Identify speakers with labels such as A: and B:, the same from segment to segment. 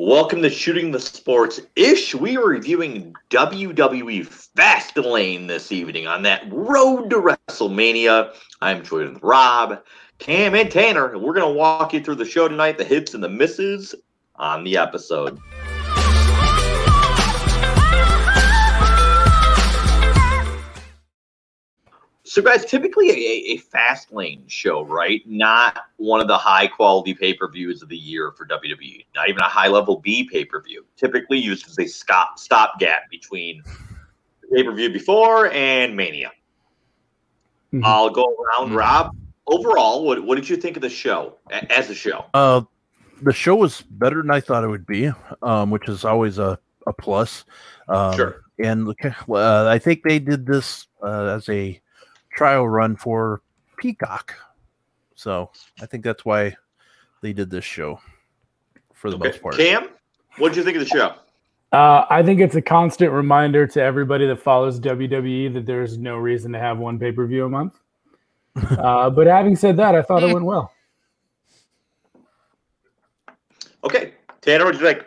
A: Welcome to Shooting the Sports Ish. We are reviewing WWE Fastlane this evening on that road to WrestleMania. I'm joined with Rob, Cam, and Tanner, and we're going to walk you through the show tonight, the hits and the misses on the episode. So, guys, typically a, a fast lane show, right? Not one of the high quality pay per views of the year for WWE. Not even a high level B pay per view. Typically used as a stop stopgap between the pay per view before and Mania. Mm-hmm. I'll go around. Mm-hmm. Rob, overall, what, what did you think of the show as a show?
B: Uh, the show was better than I thought it would be, um, which is always a, a plus. Um, sure. And uh, I think they did this uh, as a trial run for Peacock. So I think that's why they did this show for the okay. most part.
A: Cam, what did you think of the show?
C: Uh, I think it's a constant reminder to everybody that follows WWE that there's no reason to have one pay per view a month. uh, but having said that, I thought it went well.
A: Okay, Tanner, what did you think?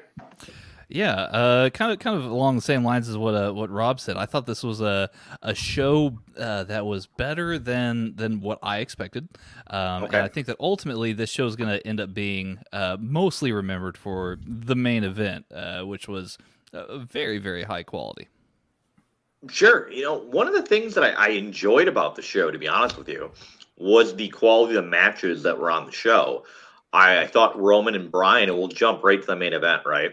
D: Yeah, uh, kind of, kind of along the same lines as what uh, what Rob said. I thought this was a a show uh, that was better than than what I expected. Um, okay. And I think that ultimately this show is going to end up being uh, mostly remembered for the main event, uh, which was very very high quality.
A: Sure, you know one of the things that I, I enjoyed about the show, to be honest with you, was the quality of the matches that were on the show. I, I thought Roman and Bryan, and we'll jump right to the main event, right?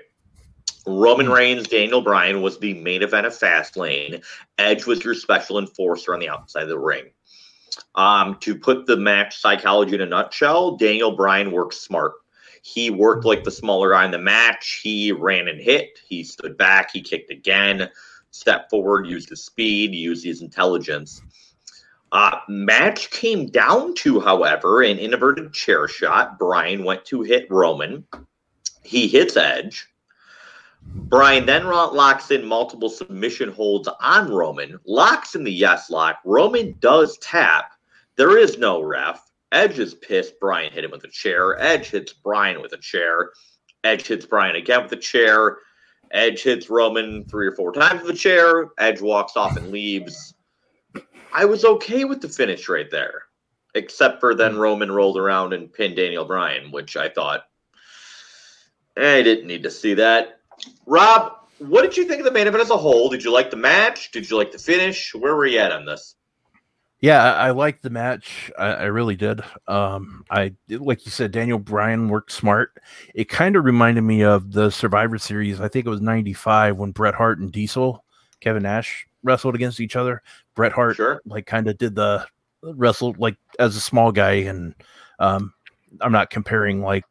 A: Roman. Reigns, Daniel Bryan was the main event of Fastlane. Edge was your special enforcer on the outside of the ring. Um, to put the match psychology in a nutshell, Daniel Bryan worked smart. He worked like the smaller guy in the match. He ran and hit. He stood back. He kicked again, stepped forward, used his speed, used his intelligence. Uh, match came down to, however, an inverted chair shot. Bryan went to hit Roman. He hits Edge. Bryan then locks in multiple submission holds on Roman, locks in the yes lock. Roman does tap. There is no ref. Edge is pissed. Bryan hit him with a chair. Edge hits Bryan with a chair. Edge hits Bryan again with a chair. Edge hits Roman three or four times with a chair. Edge walks off and leaves. I was okay with the finish right there, except for then Roman rolled around and pinned Daniel Bryan, which I thought eh, I didn't need to see that. Rob, what did you think of the main event as a whole? Did you like the match? Did you like the finish? Where were you at on this?
B: Yeah, I, I liked the match. I, I, really did. Um, I like you said, Daniel Bryan worked smart. It kind of reminded me of the Survivor Series. I think it was '95 when Bret Hart and Diesel, Kevin Nash wrestled against each other. Bret Hart, sure. like, kind of did the wrestle like as a small guy, and um, I'm not comparing like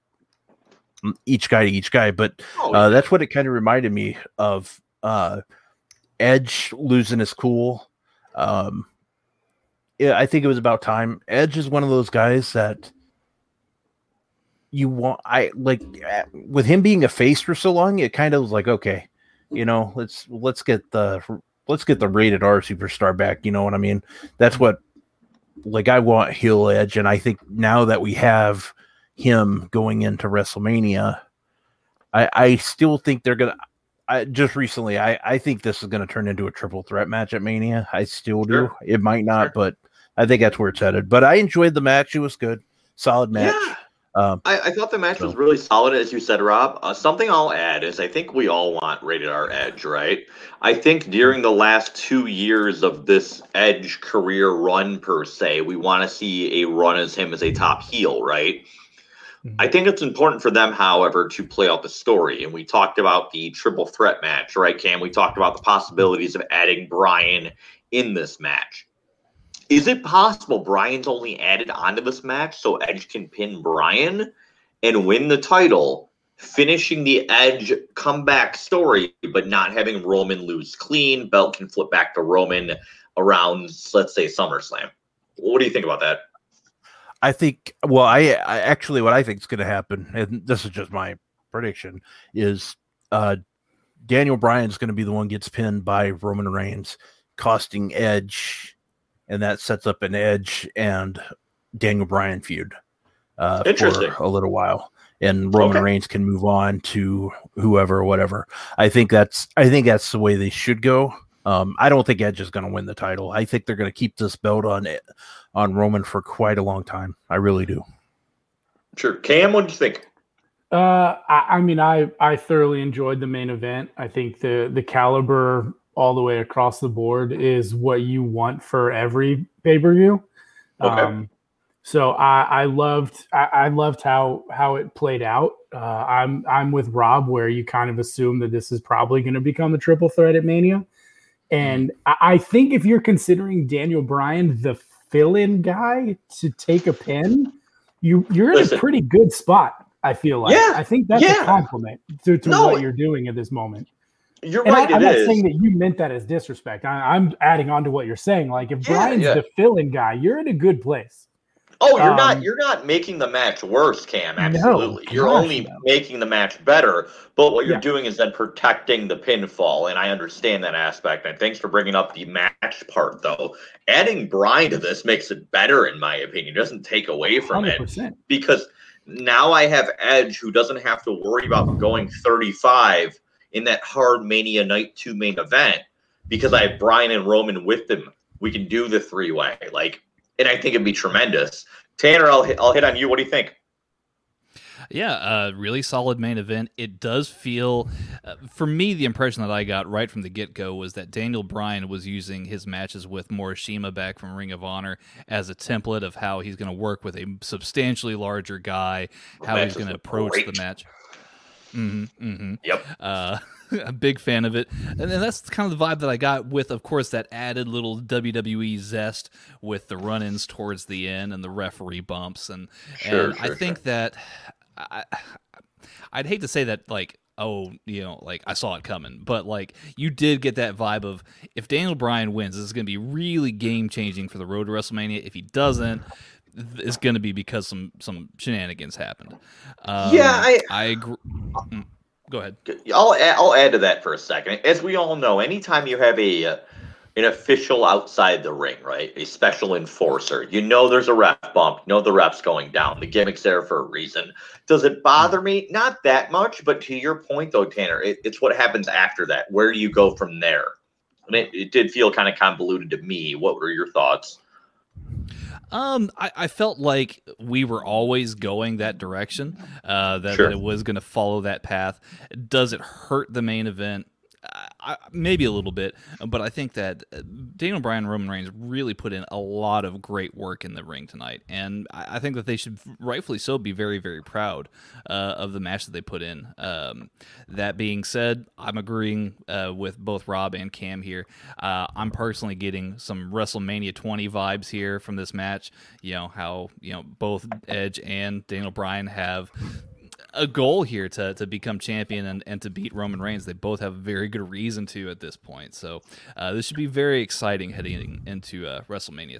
B: each guy to each guy, but oh, uh, that's what it kind of reminded me of. Uh, Edge losing his cool. Um, yeah, I think it was about time. Edge is one of those guys that you want. I like with him being a face for so long. It kind of was like, okay, you know, let's let's get the let's get the rated R superstar back. You know what I mean? That's what like I want heel Edge, and I think now that we have him going into WrestleMania. I, I still think they're gonna. I just recently, I, I think this is going to turn into a triple threat match at Mania. I still do. Sure. It might not, sure. but I think that's where it's headed. But I enjoyed the match. It was good, solid match. Yeah.
A: Um, I, I, thought the match so. was really solid, as you said, Rob. Uh, something I'll add is I think we all want rated R Edge, right? I think during the last two years of this Edge career run, per se, we want to see a run as him as a top heel, right? Mm-hmm. I think it's important for them, however, to play out the story. And we talked about the triple threat match, right, Cam? We talked about the possibilities of adding Bryan in this match. Is it possible Bryan's only added onto this match so Edge can pin Bryan and win the title, finishing the Edge comeback story, but not having Roman lose clean? Belt can flip back to Roman around, let's say, SummerSlam. What do you think about that?
B: I think. Well, I, I actually what I think is going to happen, and this is just my prediction, is uh, Daniel Bryan's going to be the one gets pinned by Roman Reigns, costing Edge, and that sets up an Edge and Daniel Bryan feud. uh, for a little while, and Roman okay. Reigns can move on to whoever whatever. I think that's I think that's the way they should go. Um, I don't think Edge is going to win the title. I think they're going to keep this belt on it on Roman for quite a long time. I really do.
A: Sure, Cam, what do you think?
C: Uh, I, I, mean, I I thoroughly enjoyed the main event. I think the the caliber all the way across the board is what you want for every pay per view. Okay. Um, so I, I loved I, I, loved how how it played out. Uh, I'm I'm with Rob where you kind of assume that this is probably going to become a triple threat at Mania, and I, think if you're considering Daniel Bryan the fill-in guy to take a pin, you you're in Listen, a pretty good spot. I feel like. Yeah, I think that's yeah. a compliment to, to no, what you're doing at this moment.
A: You're and right. I,
C: am not saying that you meant that as disrespect. I, am adding on to what you're saying. Like if yeah, Bryan's yeah. the fill-in guy, you're in a good place.
A: Oh, you're um, not. You're not making the match worse, Cam. Absolutely, no, you're only no. making the match better. But what you're yeah. doing is then protecting the pinfall, and I understand that aspect. And thanks for bringing up the match part, though. Adding Bryan to this makes it better, in my opinion. It doesn't take away from 100%. it because now I have Edge, who doesn't have to worry about going 35 in that hard Mania Night Two main event because I have Bryan and Roman with them. We can do the three way, like, and I think it'd be tremendous. Tanner, I'll hit, I'll hit on you. What do you think?
D: Yeah, uh, really solid main event. It does feel, uh, for me, the impression that I got right from the get go was that Daniel Bryan was using his matches with Morishima back from Ring of Honor as a template of how he's going to work with a substantially larger guy, how he's going to approach great. the match. Mm-hmm, mm-hmm.
A: Yep.
D: Uh, a big fan of it. And then that's kind of the vibe that I got with, of course, that added little WWE zest with the run ins towards the end and the referee bumps. And, sure, and sure, I think sure. that I, I'd hate to say that, like, oh, you know, like I saw it coming. But like you did get that vibe of if Daniel Bryan wins, this is going to be really game changing for the road to WrestleMania. If he doesn't, it's going to be because some some shenanigans happened.
A: Um, yeah, I
D: I agree. Go ahead.
A: I'll I'll add to that for a second. As we all know, anytime you have a uh, an official outside the ring, right? A special enforcer. You know there's a ref bump. You know the ref's going down. The gimmick's there for a reason. Does it bother me? Not that much, but to your point though, Tanner, it, it's what happens after that. Where do you go from there? And it, it did feel kind of convoluted to me. What were your thoughts?
D: Um, I, I, felt like we were always going that direction. Uh, that, sure. that it was going to follow that path. Does it hurt the main event? Maybe a little bit, but I think that uh, Daniel Bryan and Roman Reigns really put in a lot of great work in the ring tonight, and I, I think that they should rightfully so be very, very proud uh, of the match that they put in. Um, that being said, I'm agreeing uh, with both Rob and Cam here. Uh, I'm personally getting some WrestleMania 20 vibes here from this match. You know how you know both Edge and Daniel Bryan have a goal here to to become champion and, and to beat Roman Reigns. They both have a very good reason to at this point. So uh, this should be very exciting heading into uh, WrestleMania.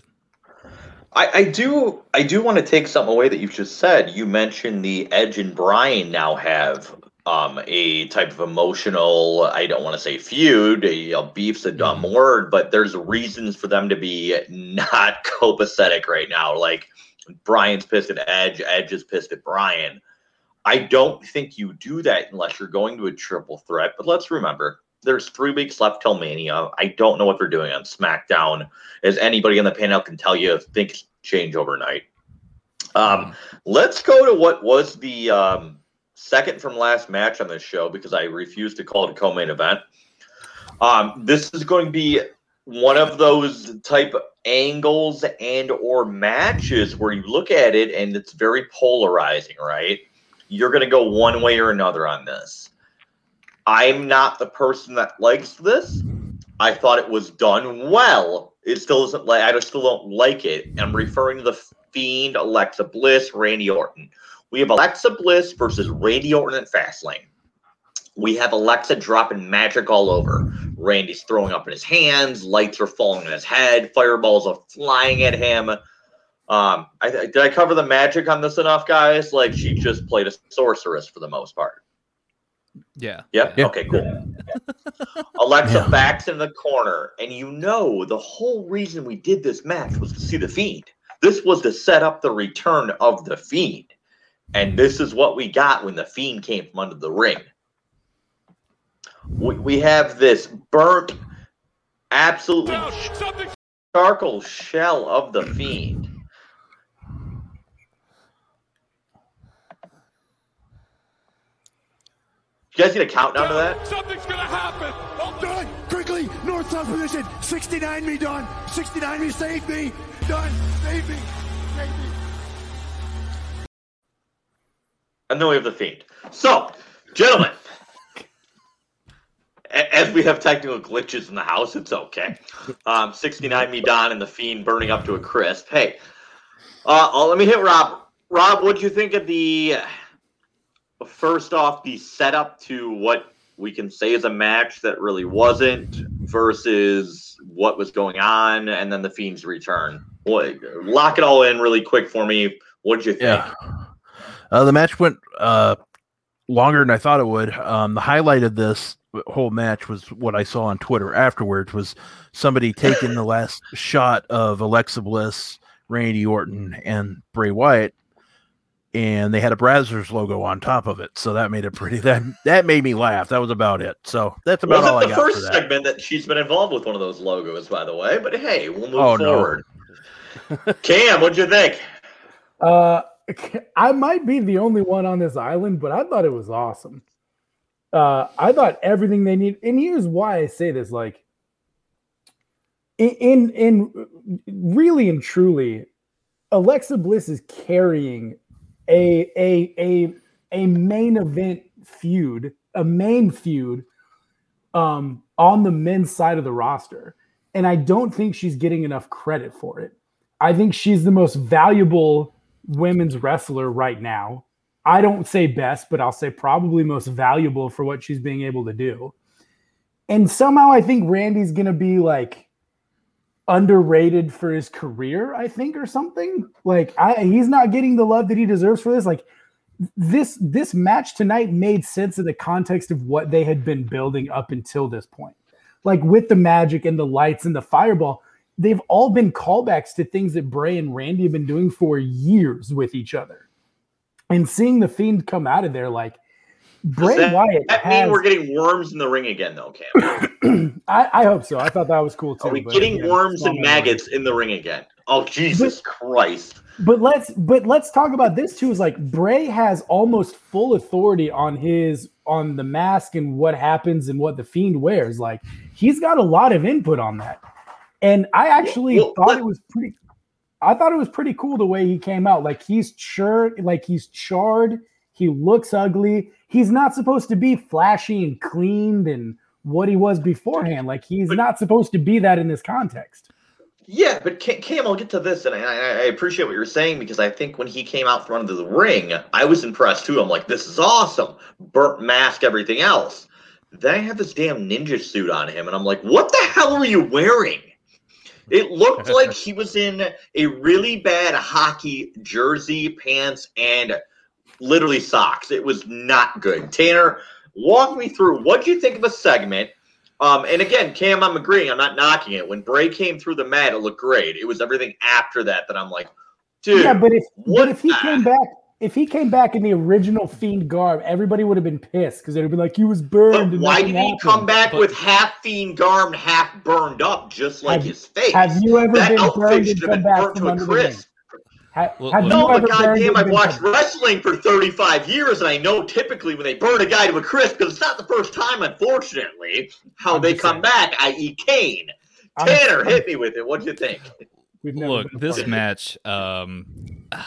A: I, I, do I do want to take something away that you just said. You mentioned the Edge and Bryan now have um, a type of emotional, I don't want to say feud, a, a beef's a dumb mm-hmm. word, but there's reasons for them to be not copacetic right now. Like Bryan's pissed at Edge, Edge is pissed at Bryan. I don't think you do that unless you're going to a triple threat. But let's remember, there's three weeks left till Mania. I don't know what they're doing on SmackDown. As anybody on the panel can tell you, things change overnight. Um, let's go to what was the um, second from last match on this show because I refuse to call it a co-main event. Um, this is going to be one of those type angles and or matches where you look at it and it's very polarizing, right? You're going to go one way or another on this. I'm not the person that likes this. I thought it was done well. It still isn't like I just still don't like it. I'm referring to the Fiend, Alexa Bliss, Randy Orton. We have Alexa Bliss versus Randy Orton at Fastlane. We have Alexa dropping magic all over. Randy's throwing up in his hands, lights are falling on his head, fireballs are flying at him. Um, I, did I cover the magic on this enough, guys? Like she just played a sorceress for the most part.
D: Yeah.
A: Yep. Yeah. Okay. Cool. Alexa yeah. backs in the corner, and you know the whole reason we did this match was to see the fiend. This was to set up the return of the Fiend. And this is what we got when the Fiend came from under the ring. We, we have this burnt, absolutely charcoal shell of the Fiend. You guys need a countdown to that? Something's gonna
E: happen. Oh, done. Quickly, north south position. 69 me, done. 69 me, save me. Done. Save me. Save me.
A: And then we have the fiend. So, gentlemen, as we have technical glitches in the house, it's okay. Um, 69 me, Don, and the fiend burning up to a crisp. Hey, uh, uh let me hit Rob. Rob, what do you think of the first off the setup to what we can say is a match that really wasn't versus what was going on and then the fiend's return. Lock it all in really quick for me. What did you think? Yeah.
B: Uh, the match went uh, longer than i thought it would. Um, the highlight of this whole match was what i saw on twitter afterwards was somebody taking the last shot of alexa bliss randy orton and bray wyatt and they had a Brazzers logo on top of it. So that made it pretty. That that made me laugh. That was about it. So that's about
A: Wasn't
B: all
A: the
B: I got.
A: first
B: that.
A: segment that she's been involved with one of those logos, by the way. But hey, we'll move oh, forward. No. Cam, what'd you think?
C: Uh, I might be the only one on this island, but I thought it was awesome. Uh, I thought everything they need, and here's why I say this: like, in in, in really and truly, Alexa Bliss is carrying a a a a main event feud, a main feud um, on the men's side of the roster. And I don't think she's getting enough credit for it. I think she's the most valuable women's wrestler right now. I don't say best, but I'll say probably most valuable for what she's being able to do. And somehow I think Randy's going to be like underrated for his career, I think, or something. Like I, he's not getting the love that he deserves for this. Like this this match tonight made sense in the context of what they had been building up until this point. Like with the magic and the lights and the fireball, they've all been callbacks to things that Bray and Randy have been doing for years with each other. And seeing the fiend come out of there like Bray
A: that,
C: Wyatt.
A: That has, mean we're getting worms in the ring again, though, Cam.
C: I, I, hope so. I thought that was cool too.
A: Are we getting again, worms and maggots in the ring again? Oh Jesus but, Christ!
C: But let's but let's talk about this too. Is like Bray has almost full authority on his on the mask and what happens and what the fiend wears. Like he's got a lot of input on that. And I actually well, thought it was pretty. I thought it was pretty cool the way he came out. Like he's charred, like he's charred. He looks ugly he's not supposed to be flashy and cleaned and what he was beforehand. Like he's but, not supposed to be that in this context.
A: Yeah, but Cam, I'll get to this, and I, I, appreciate what you're saying because I think when he came out from under the ring, I was impressed too. I'm like, this is awesome. Burnt mask, everything else. Then I have this damn ninja suit on him, and I'm like, what the hell are you wearing? It looked like he was in a really bad hockey jersey, pants, and literally socks. It was not good. Tanner, walk me through what do you think of a segment? Um, and again, Cam, I'm agreeing. I'm not knocking it. When Bray came through the mat, it looked great. It was everything after that that I'm like, dude.
C: Yeah, but if but if he came back, if he came back in the original Fiend garb, everybody would have been pissed because they'd have been like, he was burned.
A: But why did he happened. come back but, with half Fiend garb, half burned up, just like
C: have,
A: his face?
C: Have you ever that been burned and come back from under the ring?
A: Have, no, but goddamn, I've watched wrestling for 35 years, and I know typically when they burn a guy to a crisp, because it's not the first time, unfortunately, how I'm they come saying. back, i.e., Kane. Tanner, I'm, hit me with it. What do you think?
D: Look, this match, um,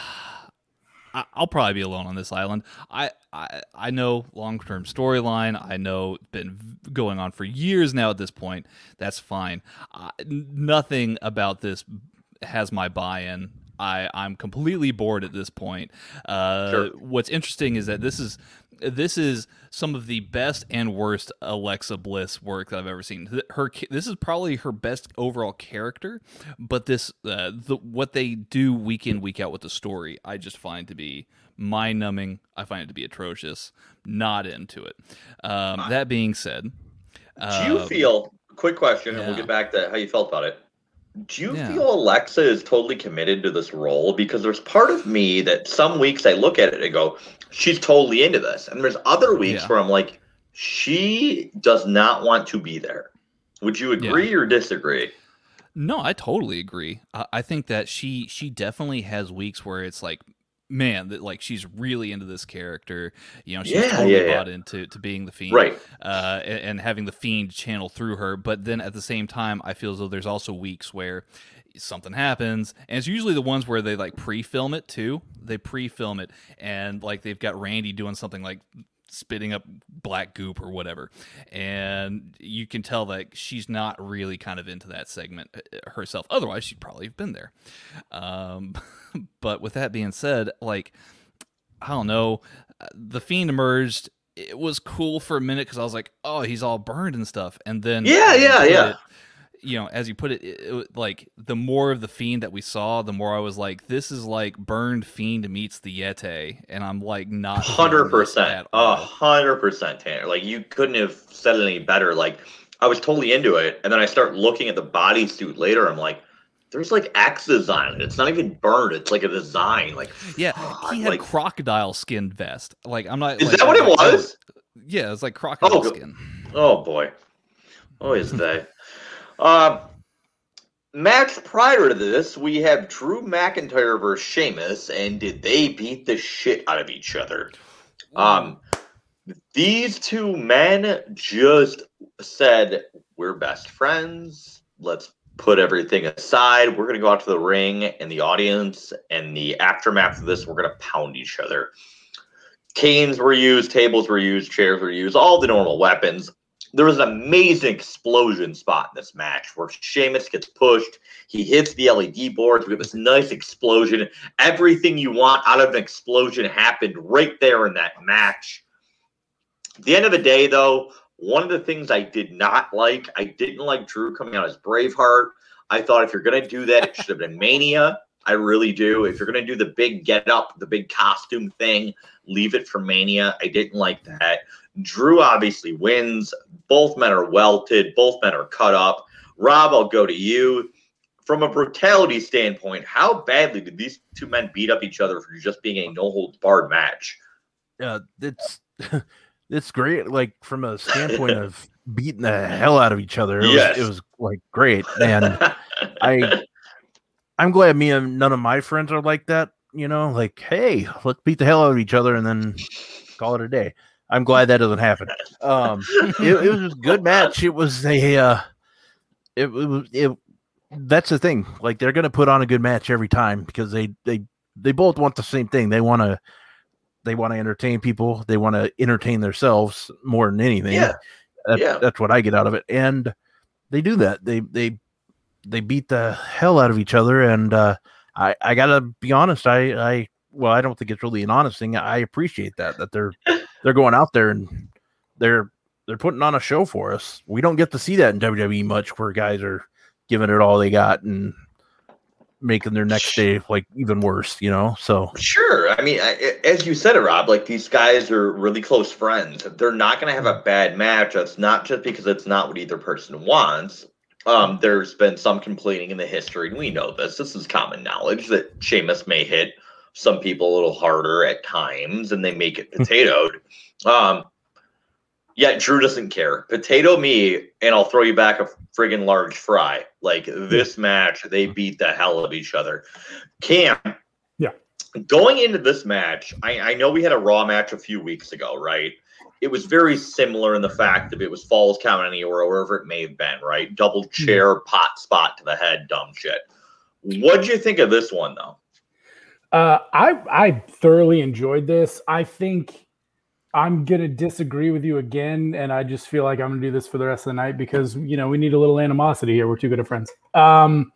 D: I'll probably be alone on this island. I I, I know long term storyline. I know it's been going on for years now. At this point, that's fine. Uh, nothing about this has my buy in I I'm completely bored at this point. Uh, sure. What's interesting is that this is this is some of the best and worst Alexa Bliss work that I've ever seen. Her this is probably her best overall character, but this uh, the what they do week in week out with the story, I just find to be mind numbing. I find it to be atrocious. Not into it. Um, that being said,
A: do you uh, feel? Quick question, yeah. and we'll get back to how you felt about it. Do you yeah. feel Alexa is totally committed to this role? Because there's part of me that some weeks I look at it and go, she's totally into this. And there's other weeks yeah. where I'm like, she does not want to be there. Would you agree yeah. or disagree?
D: No, I totally agree. I, I think that she she definitely has weeks where it's like, man, that like she's really into this character. You know, she's yeah, totally yeah, bought into to being the fiend,
A: right?
D: Uh, and, and, having the fiend channel through her. But then at the same time, I feel as though there's also weeks where something happens, and it's usually the ones where they like pre-film it too. They pre-film it, and like they've got Randy doing something like spitting up black goop or whatever. And you can tell that she's not really kind of into that segment uh, herself. Otherwise, she'd probably have been there. Um, but with that being said, like, I don't know, uh, the Fiend emerged. It was cool for a minute because I was like, oh, he's all burned and stuff. And then,
A: yeah, yeah, yeah.
D: It, you know, as you put it, it, it, like the more of the fiend that we saw, the more I was like, this is like burned fiend meets the Yeti, and I'm like not
A: hundred percent, a hundred percent, Tanner. Like you couldn't have said it any better. Like I was totally into it, and then I start looking at the bodysuit later. I'm like, there's like X's on it. It's not even burned. It's like a design. Like
D: yeah, he had like, crocodile skin vest. Like I'm not.
A: Is
D: like,
A: that what it was?
D: Yeah, it's like crocodile oh, skin.
A: Oh boy. Oh, is they? Uh, match prior to this, we have Drew McIntyre versus Sheamus, and did they beat the shit out of each other? Um, these two men just said, We're best friends. Let's put everything aside. We're going to go out to the ring and the audience, and the aftermath of this, we're going to pound each other. Canes were used, tables were used, chairs were used, all the normal weapons there was an amazing explosion spot in this match where Sheamus gets pushed. He hits the LED boards. We get this nice explosion. Everything you want out of an explosion happened right there in that match. At the end of the day, though, one of the things I did not like, I didn't like Drew coming out as Braveheart. I thought if you're going to do that, it should have been Mania. I really do. If you're going to do the big get up, the big costume thing, leave it for Mania. I didn't like that. Drew obviously wins. Both men are welted. Both men are cut up. Rob, I'll go to you. From a brutality standpoint, how badly did these two men beat up each other for just being a no holds barred match?
B: Yeah, it's it's great. Like from a standpoint of beating the hell out of each other, it, yes. was, it was like great. And I I'm glad me and none of my friends are like that. You know, like hey, let's beat the hell out of each other and then call it a day. I'm glad that doesn't happen. Um, it, it, was a good match. It was a, uh, it, it was, it, that's the thing. Like they're going to put on a good match every time because they, they, they both want the same thing. They want to, they want to entertain people. They want to entertain themselves more than anything.
A: Yeah.
B: That's, yeah. that's what I get out of it. And they do that. They, they, they beat the hell out of each other. And, uh, I, I gotta be honest. I, I, well, I don't think it's really an honest thing. I appreciate that, that they're, they're going out there and they're they're putting on a show for us. We don't get to see that in WWE much, where guys are giving it all they got and making their next day like even worse, you know. So
A: sure, I mean, I, as you said it, Rob, like these guys are really close friends. They're not going to have a bad match. That's not just because it's not what either person wants. Um, there's been some complaining in the history, and we know this. This is common knowledge that Sheamus may hit some people a little harder at times and they make it potatoed. um, yet Drew doesn't care. Potato me, and I'll throw you back a friggin' large fry. Like this match, they beat the hell of each other. Cam,
C: yeah.
A: Going into this match, I, I know we had a Raw match a few weeks ago, right? It was very similar in the fact that it was Falls County or wherever it may have been, right? Double hmm. chair, pot spot to the head, dumb shit. What'd you think of this one, though?
C: Uh, I I thoroughly enjoyed this. I think I'm gonna disagree with you again, and I just feel like I'm gonna do this for the rest of the night because you know we need a little animosity here. We're too good of friends. Um,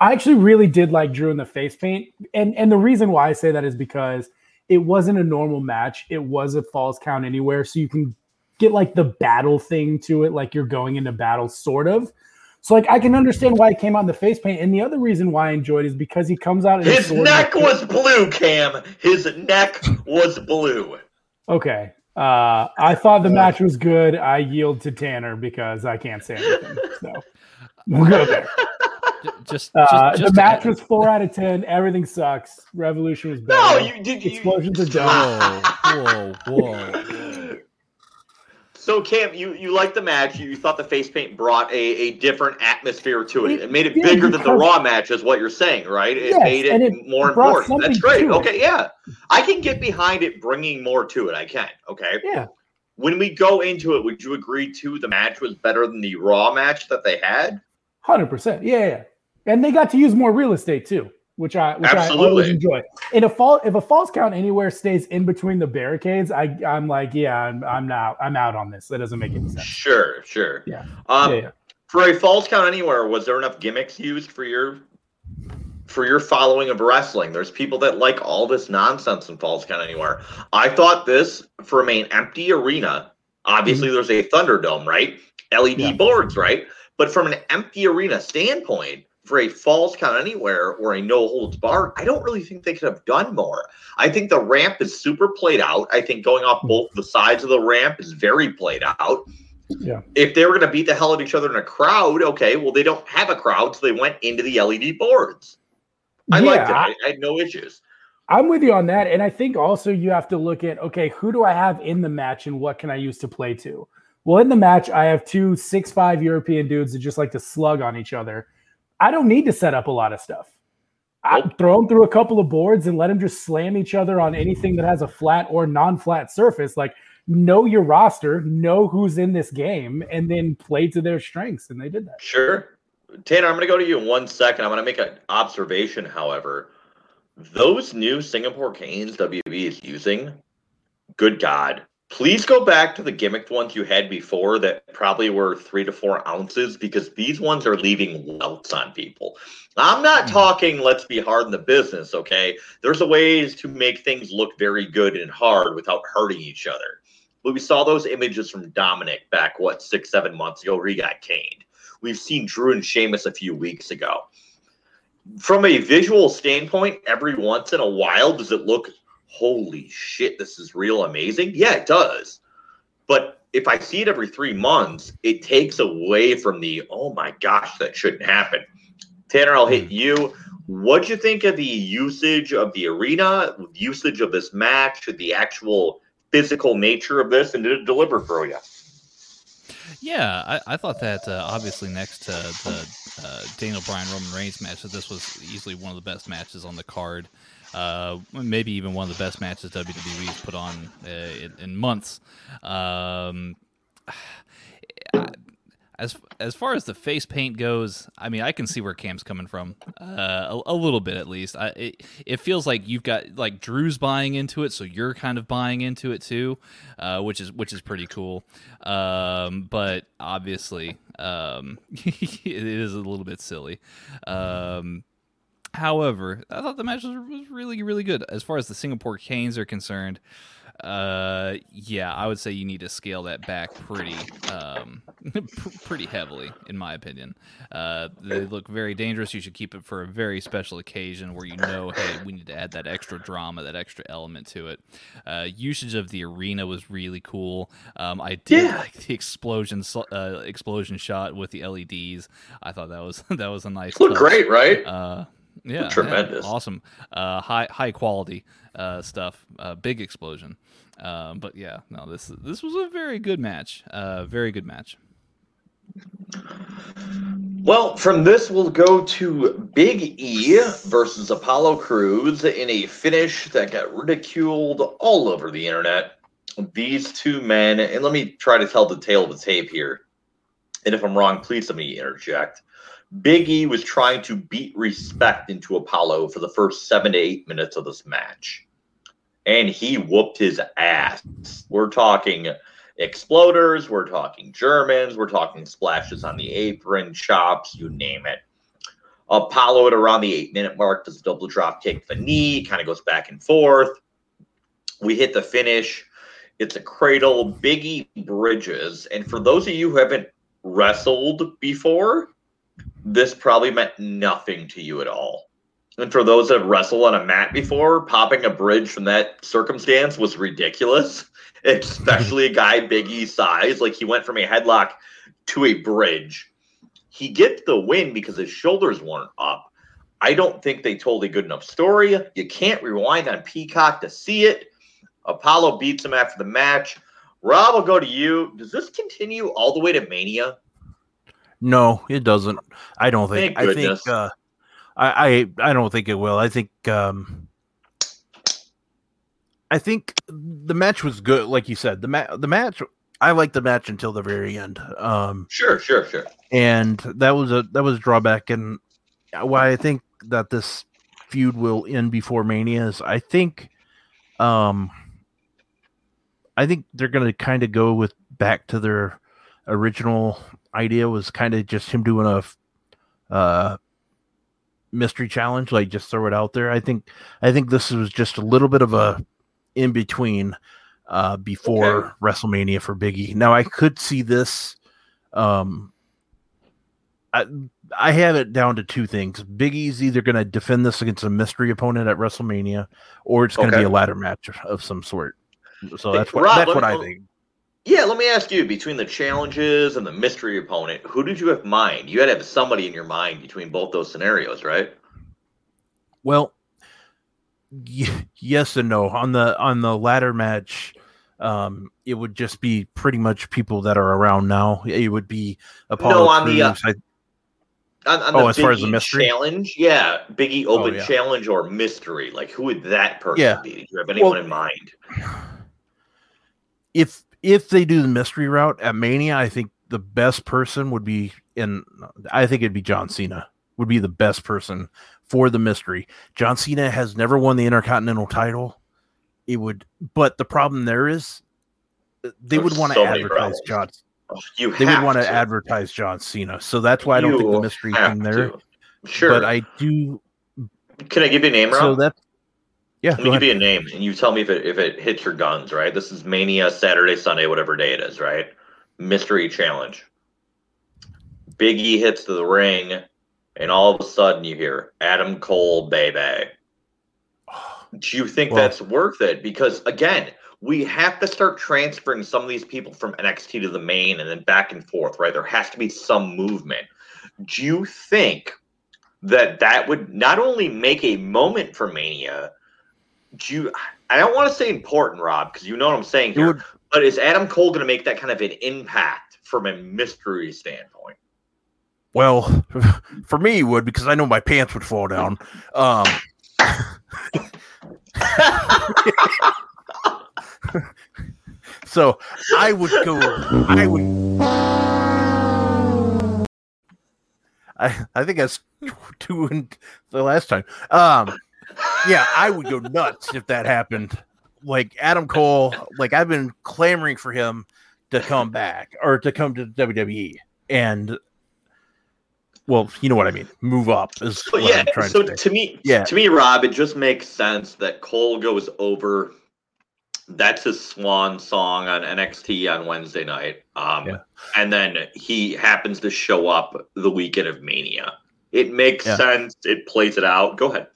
C: I actually really did like Drew in the face paint, and and the reason why I say that is because it wasn't a normal match. It was a falls count anywhere, so you can get like the battle thing to it, like you're going into battle, sort of. So like I can understand why it came out in the face paint, and the other reason why I enjoyed is because he comes out.
A: His neck was blue, Cam. His neck was blue.
C: Okay. Uh, I thought the match was good. I yield to Tanner because I can't say anything. So we'll go there.
D: just,
C: uh,
D: just
C: the match was four out of ten. Everything sucks. Revolution was better.
A: No, you did. You,
C: Explosions are done.
D: Whoa, whoa, whoa.
A: So Cam, you you liked the match. You thought the face paint brought a, a different atmosphere to it.
C: It
A: It made it
C: did,
A: bigger than the Raw match, is what you're saying, right? It
C: Yes,
A: made it,
C: it
A: more important. That's
C: something
A: great. Okay, yeah, I can get behind it bringing more to it. I can. Okay.
C: Yeah,
A: When we go into it, would you agree too? The match was better than the Raw match that they had.
C: hundred percent. Yeah, yeah. And they got to use more real estate too, which I which I always
A: Absolutely.
C: enjoy. In a fall if a falls count anywhere stays in between the barricades, I I'm like, yeah, I'm I'm out. I'm out on this. That doesn't make any sense.
A: Sure, sure.
C: Yeah.
A: Um,
C: yeah, yeah.
A: For a falls count anywhere, was there enough gimmicks used for your for your following of wrestling? There's people that like all this nonsense in falls count anywhere. I thought this from an empty arena. Obviously, there's a Thunderdome, right? LED
C: Yeah.
A: boards, right? But from an empty arena standpoint, for a falls count anywhere or a no holds barred, I don't really think they could have done more. I think the ramp is super played out. I think going off hmm. both the sides of the ramp is very played out Yeah. if they were going to beat the hell out of each other in a crowd, okay, well, they don't have a crowd, so they went into the LED boards. I
C: Yeah,
A: liked it.
C: I-
A: I, I had no issues.
C: I'm with you on that. And I think also you have to look at okay, who do I have in the match and what can I use to play to? Well, in the match, I have two six five European dudes that just like to slug on each other. I don't need to set up a lot of stuff. I throw them through a couple of boards and let them just slam each other on anything that has a flat or non-flat surface. Like know your roster, know who's in this game, and then play to their strengths. And they did that.
A: Sure. Tanner, I'm going to go to you in one second. I'm going to make an observation, however. Those new Singapore Canes WB is using, good God. Please go back to the gimmicked ones you had before that probably were three to four ounces because these ones are leaving welts on people. I'm not
C: Hmm.
A: talking let's be hard in the business, okay? There's a ways to make things look very good and hard without hurting each other. But we saw those images from Dominic back, what, six, seven months ago, where he got caned. We've seen Drew and Sheamus a few weeks ago. From a visual standpoint, every once in a while, does it look, holy shit, this is real amazing? Yeah, it does. But if I see it every three months, it takes away from the, oh my gosh, that shouldn't happen. Tanner, I'll hit you. What'd you think of the usage of the arena, usage of this match, the actual physical nature of this, and did it deliver for you?
D: Yeah, I, I thought that uh, obviously next to the uh, Daniel Bryan Roman Reigns match, that this was easily one of the best matches on the card. Uh, maybe even one of the best matches WWE's put on uh, in, in months. Um, as as far as the face paint goes, I mean, I can see where Cam's coming from, uh, a, a little bit at least. I, it, it feels like you've got like Drew's buying into it, so you're kind of buying into it too, uh, which is which is pretty cool. Um, but obviously, um, it is a little bit silly. Um, however, I thought the match was, was really really good as far as the Singapore Canes are concerned. Uh, yeah, I would say you need to scale that back pretty, um, pretty heavily, in my opinion. Uh, they look very dangerous. You should keep it for a very special occasion where you know, hey, we need to add that extra drama, that extra element to it. Uh, usage of the arena was really cool. Um, I did
A: Yeah.
D: like the explosion, uh, explosion shot with the LEDs. I thought that was that was a nice.
A: Look great, right?
D: Uh, yeah, yeah,
A: Tremendous.
D: awesome, uh, high high quality uh, stuff. Uh, big explosion, um, but yeah, no, this this was a very good match. Uh, very good match.
A: Well, from this, we'll go to Big E versus Apollo Crews in a finish that got ridiculed all over the internet. These two men, and let me try to tell the tale of the tape here. And if I'm wrong, please let me interject. Big E was trying to beat respect into Apollo for the first seven to eight minutes of this match. And he whooped his ass. We're talking exploders, we're talking Germans, we're talking splashes on the apron, chops, you name it. Apollo at around the eight minute mark does a double drop kick the knee, kind of goes back and forth. We hit the finish. It's a cradle, Biggie Bridges. And for those of you who haven't wrestled before, this probably meant nothing to you at all. And for those that have wrestled on a mat before, popping a bridge from that circumstance was ridiculous, especially a guy Big E size. Like he went from a headlock to a bridge. He gets the win because his shoulders weren't up. I don't think they told a good enough story. You can't rewind on Peacock to see it. Apollo beats him after the match. Rob, I'll go to you. Does this continue all the way to Mania?
B: No, it doesn't. I don't think. I think. Uh, I, I I don't think it will. I think. Um, I think the match was good, like you said. The ma- the match. I liked the match until the very end. Um,
A: sure, sure, sure.
B: And that was a that was a drawback. And why I think that this feud will end before Mania is I think, um, I think they're going to kind of go with back to their original idea was kind of just him doing a uh, mystery challenge, like just throw it out there. I think I think this was just a little bit of a in between uh, before okay. WrestleMania for Biggie. Now I could see this. Um, I I have it down to two things. Big E's either going to defend this against a mystery opponent at WrestleMania, or it's going to okay. be a ladder match of some sort. So that's what Rob, that's what I think.
A: Yeah, let me ask you between the challenges and the mystery opponent, who did you have in mind? You had to have somebody in your mind between both those scenarios, right?
B: Well, y- yes and no. On the on the ladder match, um, it would just be pretty much people that are around now. It would be Apollo no, on Crews, the uh, I,
A: on, on oh, as Biggie far as the mystery challenge, yeah, Biggie oh, Open oh, yeah. challenge or mystery. Like, who would that person yeah. be? Do you have anyone well, in mind?
B: If if they do the mystery route at Mania, I think the best person would be in. I think it'd be John Cena would be the best person for the mystery. John Cena has never won the Intercontinental title. It would, but the problem there is uh, they There's would want to advertise John. Oh, you they would want to advertise John Cena, so that's why I don't think the mystery thing there. To. Sure, but I do.
A: Can I give you a name? So
B: that yeah.
A: Let me give you a name, and you tell me if it if it hits your guns. Right. This is Mania Saturday, Sunday, whatever day it is. Right. Mystery challenge. Biggie hits the ring, and all of a sudden you hear Adam Cole, baby. Do you think well, that's worth it? Because again, we have to start transferring some of these people from NXT to the main and then back and forth, right? There has to be some movement. Do you think that that would not only make a moment for Mania, you, I don't want to say important, Rob, because you know what I'm saying here. Would, but is Adam Cole going to make that kind of an impact from a mystery standpoint?
B: Well, for me, he would because I know my pants would fall down. Um, so I would go. I would. I I think that's two and the last time. Um, yeah, I would go nuts if that happened. Like Adam Cole, like I've been clamoring for him to come back or to come to WWE, and well, you know what I mean. Move up is
A: yeah. so to, to, me, yeah, to me, Rob, it just makes sense that Cole goes over. That's his swan song on NXT on Wednesday night, um, yeah. and then he happens to show up the weekend of Mania. It makes yeah. sense. It plays it out. Go ahead.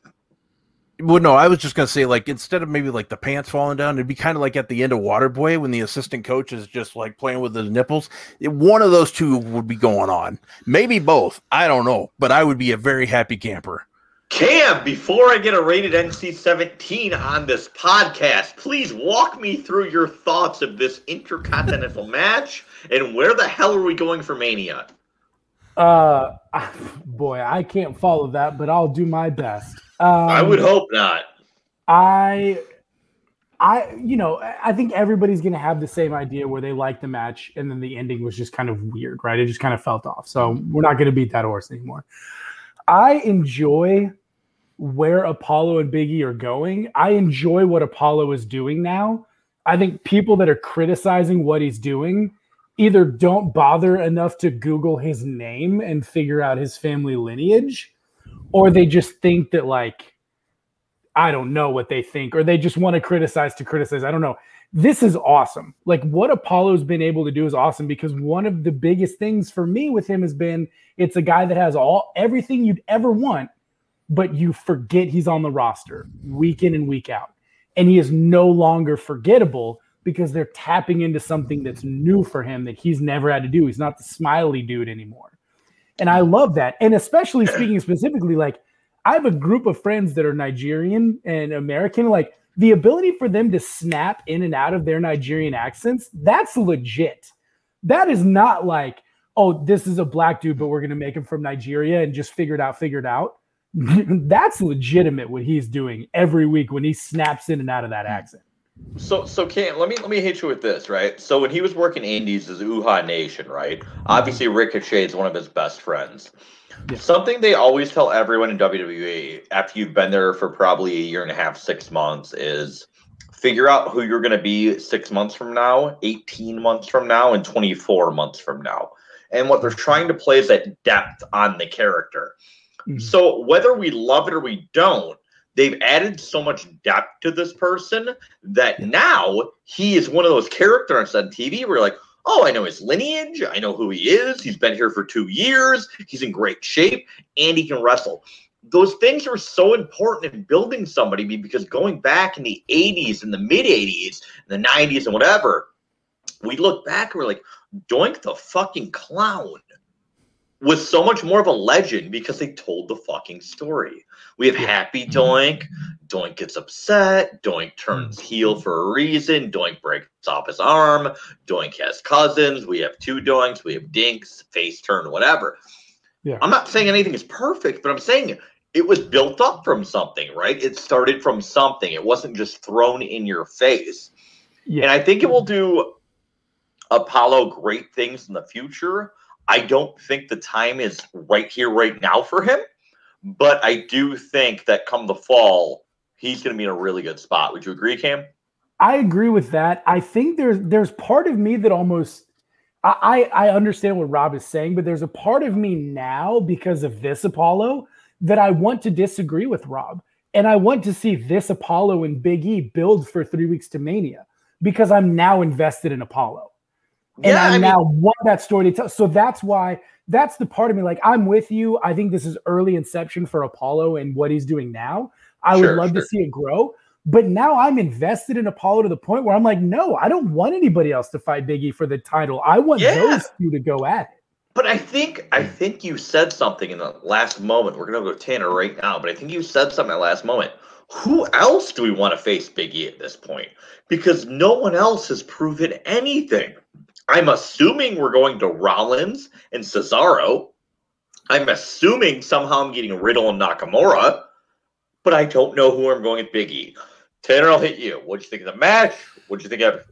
B: Well, no, I was just gonna say like instead of maybe like the pants falling down, it'd be kind of like at the end of Waterboy when the assistant coach is just like playing with his nipples. one of those two would be going on, maybe both. I don't know, but I would be a very happy camper.
A: Cam, before I get a rated NC 17 on this podcast, please walk me through your thoughts of this intercontinental match and where the hell are we going for Mania?
C: Uh, boy, I can't follow that, but I'll do my best. Um,
A: I would hope not.
C: I, I, you know, I think everybody's going to have the same idea where they like the match, and then the ending was just kind of weird, right? It just kind of felt off. So we're not going to beat that horse anymore. I enjoy where Apollo and Biggie are going. I enjoy what Apollo is doing now. I think people that are criticizing what he's doing either don't bother enough to Google his name and figure out his family lineage or they just think that like I don't know what they think, or they just want to criticize to criticize. I don't know. This is awesome. Like what Apollo's been able to do is awesome because one of the biggest things for me with him has been it's a guy that has all everything you'd ever want, but you forget he's on the roster week in and week out. And he is no longer forgettable because they're tapping into something that's new for him that he's never had to do. He's not the smiley dude anymore. And I love that. And especially speaking specifically, like I have a group of friends that are Nigerian and American. Like the ability for them to snap in and out of their Nigerian accents, that's legit. That is not like, oh, this is a black dude, but we're going to make him from Nigeria and just figure it out, figure it out. that's legitimate what he's doing every week when he snaps in and out of that hmm. accent.
A: So, so Cam, let me let me hit you with this, right? So when he was working Indies as Uhaa Nation, right? Obviously, Ricochet is one of his best friends. Yeah. Something they always tell everyone in WWE after you've been there for probably a year and a half, six months is figure out who you're going to be six months from now, 18 months from now, and 24 months from now. And what they're trying to play is that depth on the character. Mm-hmm. So whether we love it or we don't, they've added so much depth to this person that now he is one of those characters on TV where like, oh, I know his lineage, I know who he is, he's been here for two years, he's in great shape, and he can wrestle. Those things are so important in building somebody because going back in the 80s and the mid 80s, the 90s, and whatever, we look back and we're like, Doink the fucking clown was so much more of a legend because they told the fucking story. We have Happy. Doink. Doink gets upset. Doink turns mm-hmm. heel for a reason. Doink breaks off his arm. Doink has cousins. We have two Doinks. We have Dinks, face turn, whatever. Yeah. I'm not saying anything is perfect, but I'm saying it was built up from something, right? It started from something. It wasn't just thrown in your face. Yeah. And I think it will do Apollo great things in the future. I don't think the time is right here, right now for him. But I do think that come the fall, he's going to be in a really good spot. Would you agree, Cam?
C: I agree with that. I think there's there's part of me that almost I I understand what Rob is saying, but there's a part of me now because of this Apollo that I want to disagree with Rob. And I want to see this Apollo and Big E build for three weeks to Mania because I'm now invested in Apollo and yeah, I, I mean, now want that story to tell. So that's why that's the part of me. Like I'm with you. I think this is early inception for Apollo and what he's doing now. I sure, would love sure. to see it grow. But now I'm invested in Apollo to the point where I'm like, no, I don't want anybody else to fight Biggie for the title. I want yeah. those two to go at it.
A: But I think I think you said something in the last moment. We're gonna go Tanner right now, but I think you said something at the last moment. Who else do we want to face Biggie at this point? Because no one else has proven anything. I'm assuming we're going to Rollins and Cesaro. I'm assuming somehow I'm getting Riddle and Nakamura, but I don't know who I'm going with Biggie. Tanner, I'll hit you. What'd you think of the match? What'd you think of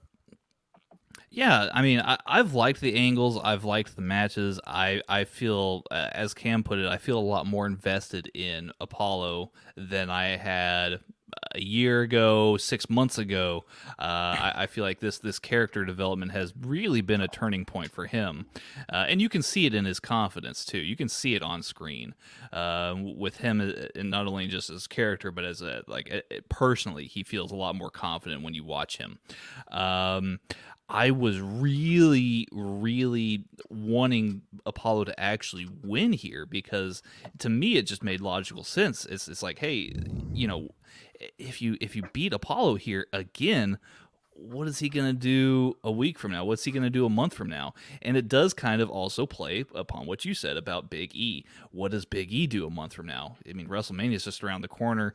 D: yeah, I mean, I, have liked the angles. I've liked the matches. I I feel, uh, as Cam put it, I feel a lot more invested in Apollo than I had a year ago, six months ago. Uh, I, I, feel like this this character development has really been a turning point for him, uh, and you can see it in his confidence too. You can see it on screen uh, with him, uh, and not only just as character, but as a like personally, he feels a lot more confident when you watch him. Um, I was really, really wanting Apollo to actually win here because to me it just made logical sense. It's it's like, hey, you know, if you if you beat Apollo here again, what is he going to do a week from now? What's he going to do a month from now? And it does kind of also play upon what you said about Big E. What does Big E do a month from now? I mean, WrestleMania is just around the corner.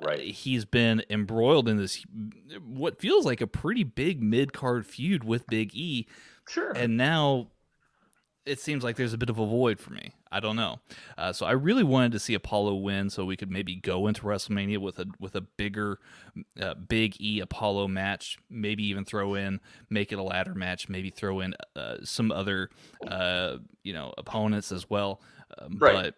A: Right.
D: Uh, he's been embroiled in this what feels like a pretty big mid card feud with Big E.
A: Sure.
D: And now it seems like there's a bit of a void for me. I don't know. Uh, so I really wanted to see Apollo win, so we could maybe go into WrestleMania with a with a bigger, uh, Big E Apollo match. Maybe even throw in make it a ladder match. Maybe throw in uh, some other uh, you know opponents as well. Um, right. But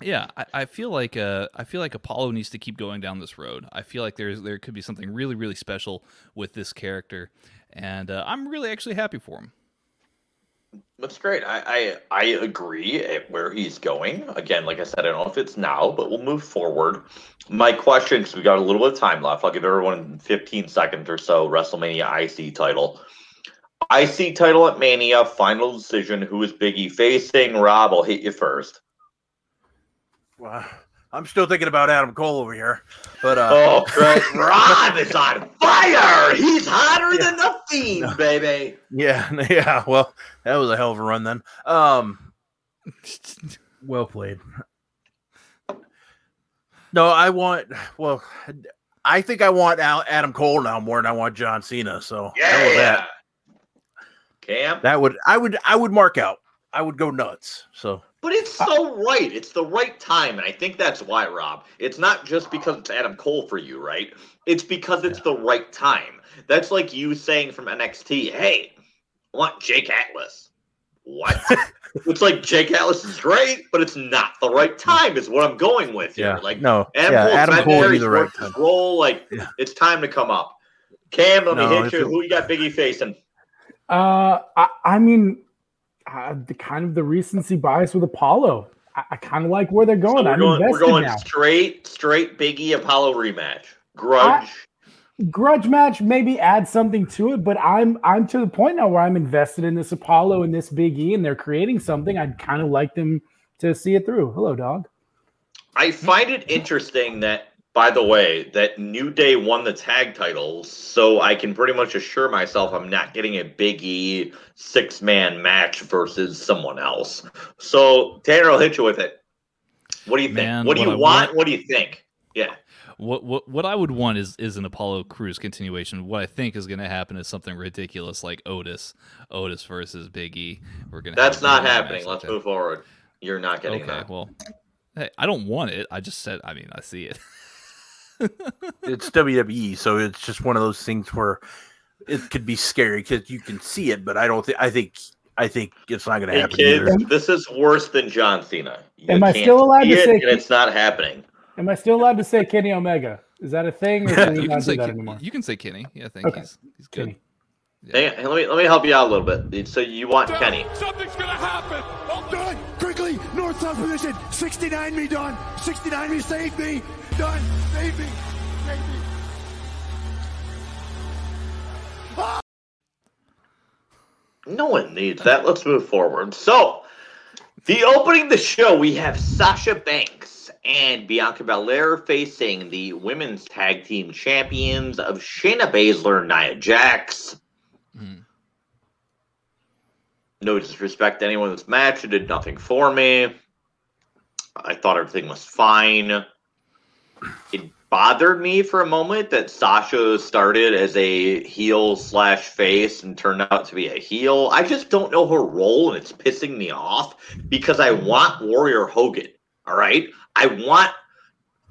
D: yeah, I, I, feel like uh, I feel like Apollo needs to keep going down this road. I feel like there's there could be something really really special with this character, and uh, I'm really actually happy for him.
A: That's great. I, I, I agree at where he's going. Again, like I said, I don't know if it's now, but we'll move forward. My question, because we got a little bit of time left, I'll give everyone 15 seconds or so. WrestleMania IC title. IC title at Mania, final decision. Who is Biggie facing? Rob, I'll hit you first.
B: Wow. I'm still thinking about Adam Cole over here. But uh
A: Oh Chris Rob is on fire. He's hotter yeah. than the fiend, no. baby.
B: Yeah, yeah. Well, that was a hell of a run then. Um well played. No, I want. Well, I think I want Adam Cole now more than I want John Cena. So
A: yeah, that. Cam,
B: that would I would I would mark out. I would go nuts. So,
A: but it's so right. It's the right time, and I think that's why, Rob. It's not just because it's Adam Cole for you, right? It's because it's yeah. the right time. That's like you saying from NXT, "Hey, I want Jake Atlas." What? it's like Jake Atlas is great, but it's not the right time. Is what I'm going with here.
B: Yeah.
A: Like
B: no,
A: Adam
B: yeah,
A: Cole,
B: Adam Cole be the right time.
A: Role like yeah. it's time to come up. Cam, let no, me hit you. Who you got Biggie facing?
C: Uh, I, I mean, uh, the kind of the recency bias with Apollo. I, I kind of like where they're going. So we're, going
A: we're going
C: now.
A: straight, straight Biggie Apollo rematch. Grudge.
C: I, grudge match maybe add something to it, but I'm I'm to the point now where I'm invested in this Apollo and this Big E, and they're creating something. I'd kind of like them to see it through. Hello, dog.
A: I find it interesting that by the way, that New Day won the tag titles, so I can pretty much assure myself I'm not getting a Big E six man match versus someone else. So Tanner, I'll hit you with it. What do you Man, think? What do you what want? want? What do you think? Yeah.
D: What, what what I would want is is an Apollo Crews continuation. What I think is going to happen is something ridiculous like Otis, Otis versus Big E.
A: We're gonna. That's not happening. Let's like move forward. You're not getting okay, that.
D: Well, hey, I don't want it. I just said. I mean, I see it.
B: it's WWE, so it's just one of those things where it could be scary because you can see it, but I don't think I think I think it's not going to happen. Kids,
A: this is worse than John Cena.
C: You am I still allowed to say?
A: It, and it's not happening.
C: Am I still allowed to say Kenny Omega? Is that a thing? Or
D: you, can say, Kenny, you can say Kenny. Yeah, I think okay. he's, he's good.
A: Yeah. Hey, let me let me help you out a little bit. So you want Kenny?
E: Something's gonna happen. Done. Quickly, north south position. Sixty nine me done. Sixty nine me save me done. Save me. Save me.
A: Ah! No one needs that. Let's move forward. So, the opening the show, we have Sasha Banks and Bianca Belair facing the women's tag team champions of Shayna Baszler, and Nia Jax. Mm. No disrespect to anyone in this match. It did nothing for me. I thought everything was fine. It bothered me for a moment that Sasha started as a heel slash face and turned out to be a heel. I just don't know her role, and it's pissing me off because I want Warrior Hogan. All right, I want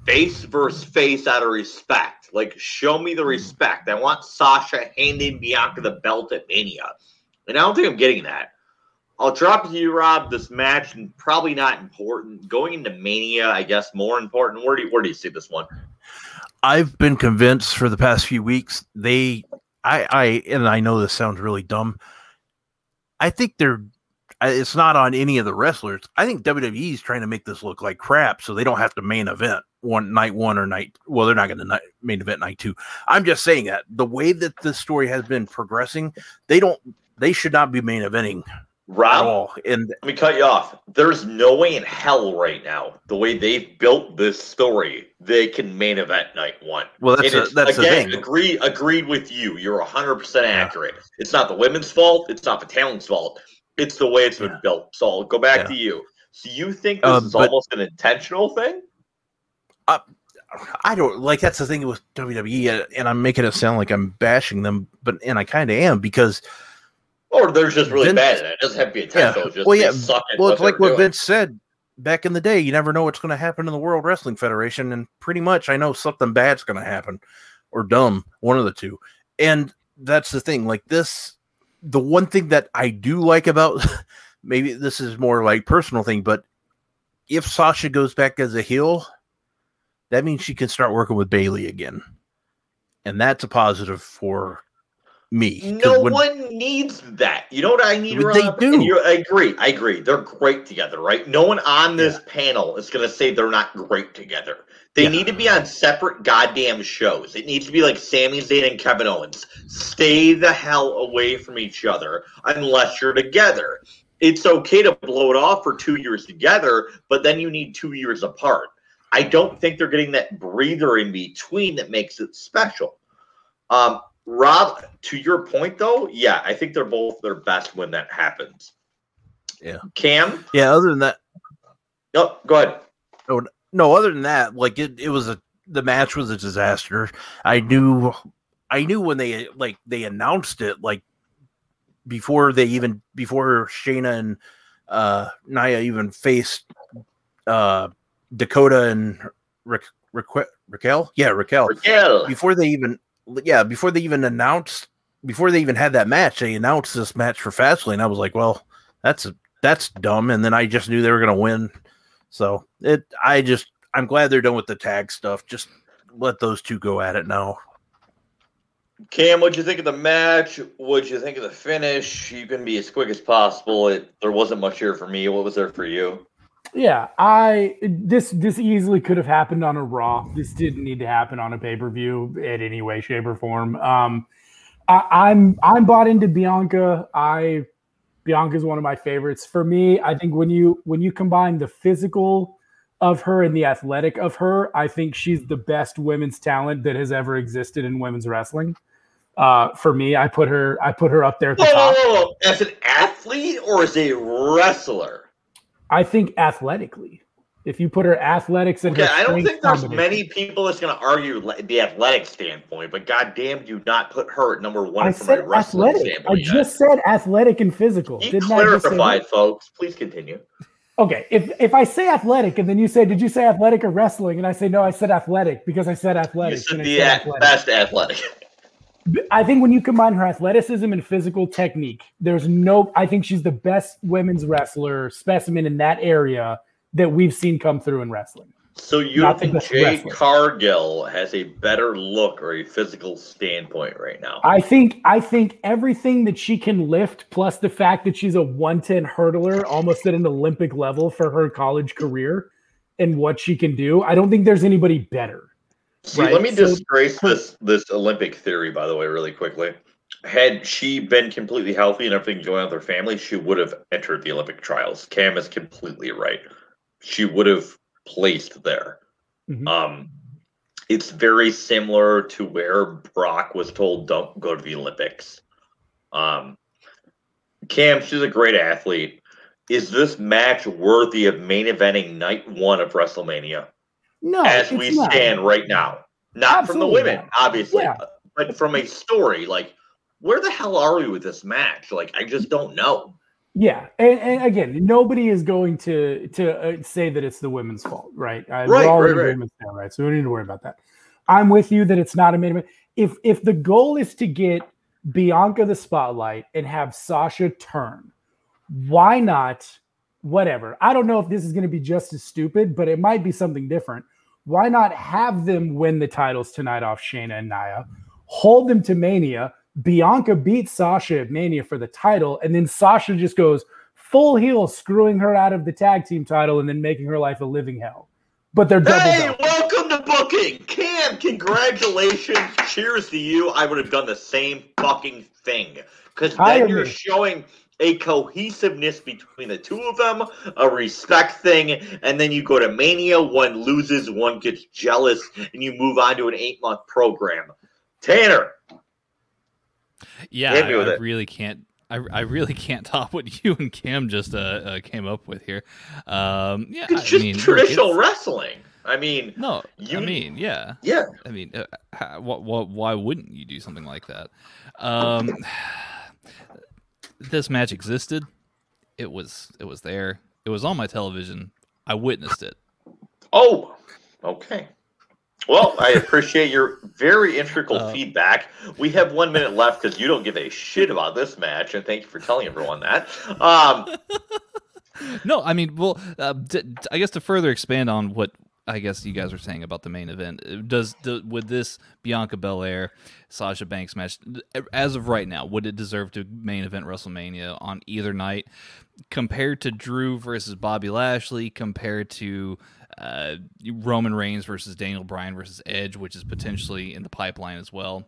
A: face versus face out of respect. Like, show me the respect. I want Sasha handing Bianca the belt at Mania, and I don't think I'm getting that. I'll drop to you, Rob. This match probably not important. Going into Mania, I guess more important. Where do you, where do you see this one?
B: I've been convinced for the past few weeks they, I, I, and I know this sounds really dumb. I think they're. It's not on any of the wrestlers. I think WWE is trying to make this look like crap, so they don't have to main event one night one or night. Well, they're not going to main event night two. I'm just saying that the way that this story has been progressing, they don't. They should not be main eventing
A: Rob, and let me cut you off. There's no way in hell right now, the way they've built this story, they can main event night one.
B: Well, that's, a, that's
A: again, agreed agreed with you. You're 100 percent accurate. Yeah. It's not the women's fault. It's not the talent's fault. It's the way it's been yeah. built. So I'll go back yeah. to you. So you think this uh, is but, almost an intentional thing?
B: Uh, I don't like that's the thing with WWE, and I'm making it sound like I'm bashing them, but and I kind of am because
A: or they're just really Vince, bad at it. It doesn't have to be intentional. Yeah. Just well, yeah.
B: well, it's like what doing. Vince said back in the day. You never know what's going to happen in the World Wrestling Federation, and pretty much I know something bad's going to happen, or dumb, one of the two. And that's the thing. Like this, the one thing that I do like about maybe this is more like personal thing, but if Sasha goes back as a heel, that means she can start working with Bayley again, and that's a positive for me.
A: No when, one needs that. You know what I need?
B: They do.
A: I agree. I agree. They're great together, right? No one on this yeah. panel is going to say they're not great together. They yeah. need to be on separate goddamn shows. It needs to be like Sami Zayn and Kevin Owens. Stay the hell away from each other unless you're together. It's okay to blow it off for two years together, but then you need two years apart. I don't think they're getting that breather in between that makes it special. Um, Rob, to your point though, yeah, I think they're both their best when that happens.
B: Yeah.
A: Cam.
B: Yeah. Other than that.
A: Oh, go ahead.
B: No, no. Other than that, like it, it was a the match was a disaster. I knew, I knew when they like they announced it, like before they even before Shayna and uh Nia even faced uh Dakota and Ra- Ra- Raquel. Yeah, Raquel.
A: Raquel.
B: Before they even yeah, before they even announced before they even had that match, they announced this match for Fastlane. I was like, well, that's that's dumb. And then I just knew they were gonna win. So it I just I'm glad they're done with the tag stuff. Just let those two go at it now.
A: Cam, what'd you think of the match? What'd you think of the finish? You can be as quick as possible. It, there wasn't much here for me. What was there for you?
C: Yeah, I this this easily could have happened on a Raw. This didn't need to happen on a pay per view in any way, shape, or form. Um, I, I'm I'm bought into Bianca. I Bianca is one of my favorites. For me, I think when you when you combine the physical of her and the athletic of her, I think she's the best women's talent that has ever existed in women's wrestling. Uh, for me, I put her I put her up there at the
A: whoa,
C: top.
A: Whoa, whoa. As an athlete or as a wrestler?
C: I think athletically. If you put her athletics and
A: okay,
C: her
A: I don't think there's many people that's going to argue the athletic standpoint, but goddamn, do not put her at number one
C: I
A: from
C: said
A: a wrestling
C: athletic. I
A: standpoint. yet.
C: just said athletic and physical.
A: He
C: Didn't I
A: clarified, folks. Please continue.
C: Okay, if if I say athletic and then you say, "Did you say athletic or wrestling?" and I say, "No, I said athletic because I said
A: You
C: athletic."
A: said the
C: said athletic.
A: best athletic.
C: I think when you combine her athleticism and physical technique, there's no. I think she's the best women's wrestler specimen in that area that we've seen come through in wrestling.
A: So you
C: Not
A: think Jade
C: wrestler.
A: Cargill has a better look or a physical standpoint right now?
C: I think I think everything that she can lift, plus the fact that she's a 110 hurdler, almost at an Olympic level for her college career, and what she can do, I don't think there's anybody better.
A: See,
C: Right,
A: let me
C: so-
A: disgrace this this Olympic theory, by the way, really quickly. Had she been completely healthy and everything going on with her family, she would have entered the Olympic trials. Cam is completely right. She would have placed there.
C: Mhm.
A: Um, it's very similar to where Brock was told, "Don't go to the Olympics." Um, Cam, she's a great athlete. Is this match worthy of main eventing night one of WrestleMania?
C: No,
A: as we
C: not.
A: stand right now. Not from the women,
C: not.
A: obviously,
C: Yeah.
A: but from a story. Like, where the hell are we with this match? Like, I just don't know.
C: Yeah, and, and again, nobody is going to to uh, say that it's the women's fault, right? Uh,
A: Right,
C: we're all
A: right, right.
C: there, right? So we don't need to worry about that. I'm with you that it's not a main event. If if the goal is to get Bianca the spotlight and have Sasha turn, why not? Whatever. I don't know if this is going to be just as stupid, but it might be something different. Why not have them win the titles tonight off Shayna and Nia? Hold them to Mania. Bianca beats Sasha at Mania for the title, and then Sasha just goes full heel, screwing her out of the tag team title and then making her life a living hell. But they're double
A: Hey, welcome to booking. Cam, congratulations. Cheers to you. I would have done the same fucking thing. Because
C: Hire
A: then you're
C: me.
A: showing a cohesiveness between the two of them, a respect thing, and then you go to Mania, one loses, one gets jealous, and you move on to an eight month program. Tanner,
D: Yeah, I, I really can't. I, I really can't top what you and Cam just uh, uh came up with here. Um, yeah,
A: it's
D: I
A: just
D: mean,
A: traditional
D: it's-
A: wrestling. I mean,
D: No,
A: You-
D: I mean, yeah.
A: yeah.
D: I mean, uh, how, what, what, why wouldn't you do something like that? Um, this match existed. It was, it was there. It was on my television. I witnessed it.
A: Oh, okay. Well, I appreciate your very integral
D: Uh,
A: feedback. We have one minute left because you don't give a shit about this match, and thank you for telling everyone that. Um,
D: No, I mean, well, uh, I guess to further expand on what I guess you guys were saying about the main event, uh, does do, would this Bianca Belair Sasha Banks match, as of right now, would it deserve to main event WrestleMania on either night, compared to Drew versus Bobby Lashley, compared to uh, Roman Reigns versus Daniel Bryan versus Edge, which is potentially in the pipeline as well?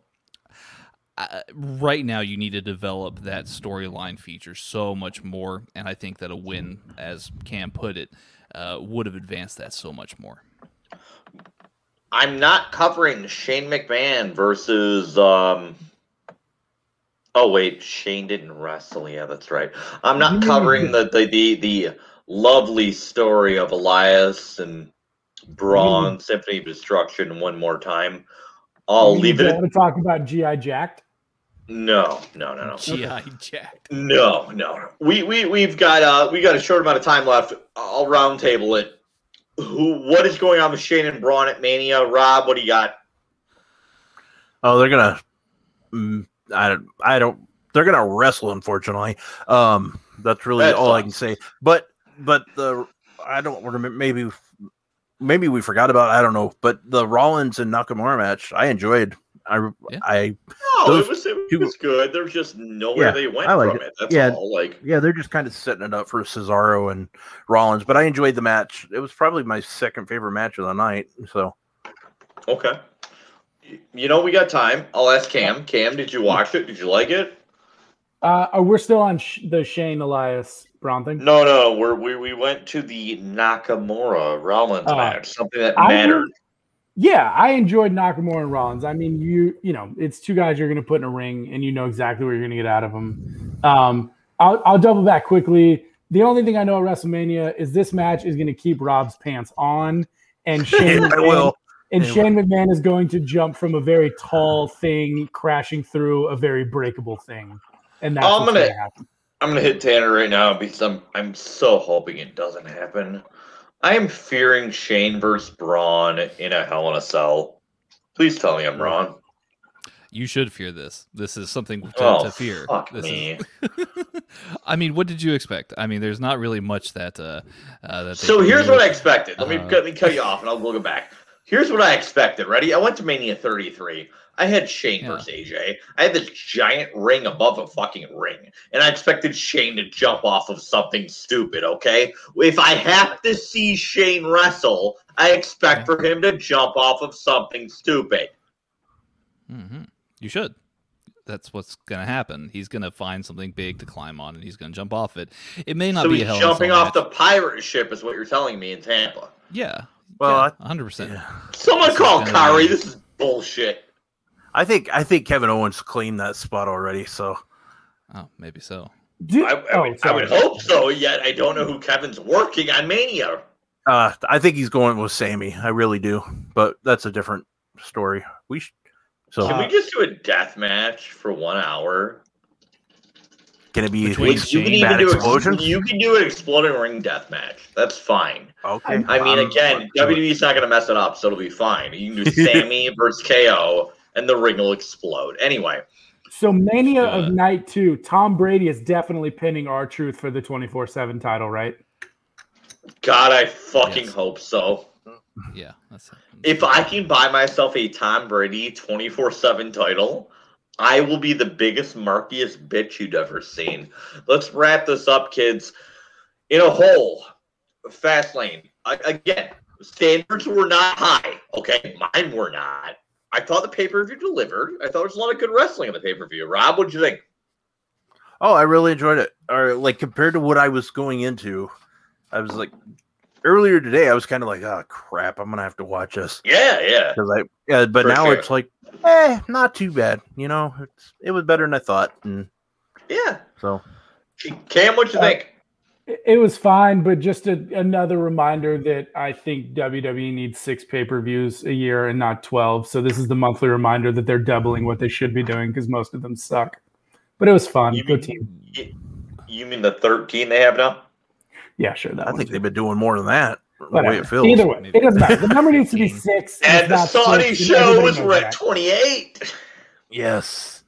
D: uh, right now you need to develop that storyline feature so much more and i think that a win as cam put it uh, would have advanced that so much more
A: I'm not covering Shane McMahon versus um, Oh wait, Shane didn't wrestle. Yeah, that's right. I'm not covering the the the, the lovely story of Elias and Braun mm. Symphony of Destruction one more time. I'll leave it.
C: Want to talk about GI Jacked?
A: No, no, no, no.
D: GI Jacked.
A: No, no. We we we've got uh we got a short amount of time left. I'll roundtable it. Who? What is going on with Shane and Braun at Mania? Rob, what do you got?
B: Oh, they're gonna. Mm, I don't. I don't. They're gonna wrestle. Unfortunately, um, that's really that's all I can say. But but the I don't remember. Maybe maybe we forgot about. I don't know. But the Rollins and Nakamura match, I enjoyed. I
A: yeah. I no, it was it was good. There's just nowhere yeah, they went like from it. it. That's
B: yeah,
A: all. Like
B: yeah, they're just kind of setting it up for Cesaro and Rollins. But I enjoyed the match. It was probably my second favorite match of the night. So
A: okay, you know we got time. I'll ask Cam. Cam, did you watch it? Did you like it?
C: Uh, oh, we're still on sh- the Shane Elias Braun thing.
A: No, no, we're, we we went to the Nakamura Rollins uh, match, something that mattered. I,
C: yeah, I enjoyed Nakamura and Rollins. I mean, you you know, it's two guys you're going to put in a ring, and you know exactly what you're going to get out of them. Um, I'll, I'll double back quickly. The only thing I know at WrestleMania is this match is going to keep Rob's pants on, and Shane McMahon, will. And Shane McMahon is going to jump from a very tall thing crashing through a very breakable thing, and that's I'm gonna, gonna
A: I'm gonna hit Tanner right now because I'm I'm so hoping it doesn't happen. I am fearing Shane versus Braun in a Hell in a Cell. Please tell me I'm wrong.
D: You should fear this. This is something to,
A: oh,
D: to fear.
A: Fuck
D: this
A: me.
D: Is... I mean, what did you expect? I mean, there's not really much that. Uh, uh, that
A: so here's what I expected. Let me, uh, let me cut you off, and I'll go back. Here's what I expected. Ready? I went to Mania 33. I had Shane yeah. versus AJ. I had this giant ring above a fucking ring, and I expected Shane to jump off of something stupid. Okay, if I have to see Shane wrestle, I expect for him to jump off of something stupid.
D: Mm-hmm. You should. That's what's going to happen. He's going to find something big to climb on, and he's going to jump off it. It may not
A: so
D: be
A: he's jumping off match. the pirate ship, is what you're telling me in Tampa.
D: Yeah. Well, hundred yeah, percent.
A: Someone call Kari. This is bullshit.
B: I think I think Kevin Owens claimed that spot already. So,
D: oh, maybe so.
A: I, I, oh, would, I, would, hope so. Yet I don't know who Kevin's working on Mania.
B: Uh, I think he's going with Sami. I really do, but that's a different story. We sh-
A: so can we just do a death match for one hour?
B: Can it be
A: you can even do explosions? You can do an exploding ring death match. That's fine.
B: Okay.
A: I mean, again, WWE's not going to mess it up, so it'll be fine. You can do Sami versus KO and the ring will explode. Anyway.
C: So Mania uh, of Night Two, Tom Brady is definitely pinning R-Truth for the twenty four seven title, right?
A: God, I fucking yes. hope so.
D: Yeah, that's,
A: if I can buy myself a Tom Brady twenty four seven title, I will be the biggest markiest bitch you'd ever seen. Let's wrap this up, kids. In a hole, fast lane. again, standards were not high. Okay, mine were not. I thought the pay per view delivered. I thought there was a lot of good wrestling on the pay per view. Rob, what did you think?
B: Oh, I really enjoyed it. Or like compared to what I was going into, I was like earlier today. I was kind of like, oh crap, I'm gonna have to watch this.
A: Yeah, yeah.
B: Because I yeah, but For now sure. it's like, eh, not too bad. You know, it's it was better than I thought. And
A: yeah.
B: So,
A: Cam, what you uh, think?
C: It was fine, but just a, another reminder that I think WWE needs six pay per views a year and not 12. So this is the monthly reminder that they're doubling what they should be doing because most of them suck. But it was fun.
A: You
C: Good
A: mean, team. You mean the 13 they have now?
C: Yeah, sure.
B: I think too. they've been doing more than that. The way it feels.
C: Either way, it doesn't matter. The number needs to be six.
A: And the Saudi show was at 28.
B: Yes.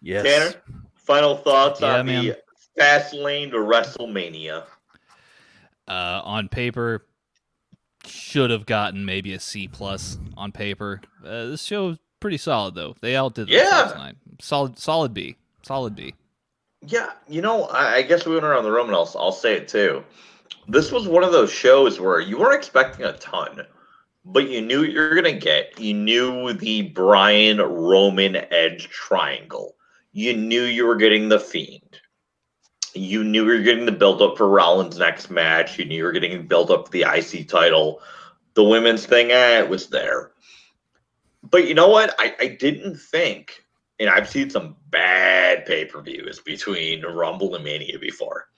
B: Yes.
A: Tanner, final thoughts yeah, on man. the fast lane to WrestleMania.
D: Uh, on paper, should have gotten maybe a C plus on paper. Uh, this show is pretty solid though. They outdid
A: yeah.
D: Solid, solid B, solid B.
A: Yeah, you know, I, I guess we went around the room, and I'll, I'll say it too. This was one of those shows where you weren't expecting a ton, but you knew what you were gonna get. You knew the Bryan Roman Edge triangle. You knew you were getting the Fiend you knew you were getting the build up for Rollins' next match. You knew you were getting build up for the IC title. The women's thing, eh, it was there. But you know what? I, I didn't think and I've seen some bad pay per views between Rumble and Mania before.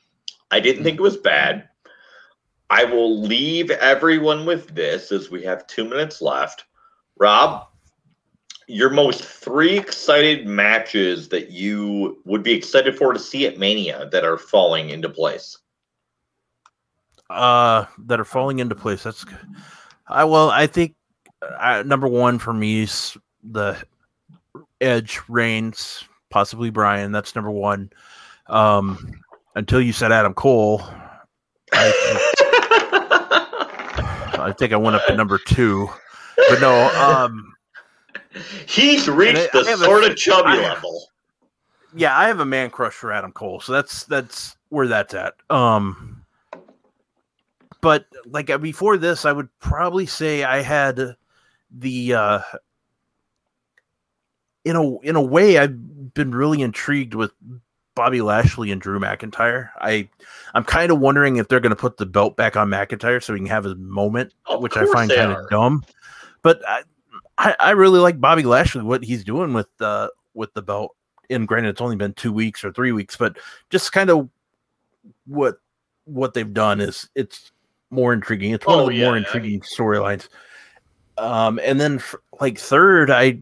A: I didn't think it was bad. I will leave everyone with this as we have two minutes left. Rob, your most three excited matches that you would be excited for to see at Mania that are falling into place.
B: Uh, that are falling into place. That's. I well, I think uh, number one for me is the Edge Reigns, possibly Bryan. That's number one. Um, until you said Adam Cole, I, I think I went up to number two. But no, um,
A: he's reached I, the I sort of chubby level.
B: Yeah, I have a man crush for Adam Cole, so that's that's where that's at. Um, but like uh, before this, I would probably say I had the uh in a in a way I've been really intrigued with Bobby Lashley and Drew McIntyre. I I'm kind of wondering if they're going to put the belt back on McIntyre so he can have his moment, of which I find kind of dumb. But I, I, I really like Bobby Lashley what he's doing with the with the belt. And granted, it's only been two weeks or three weeks, but just kind of what what they've done is it's more intriguing. It's one oh, of the yeah, more intriguing storylines. Um, and then for, like third, I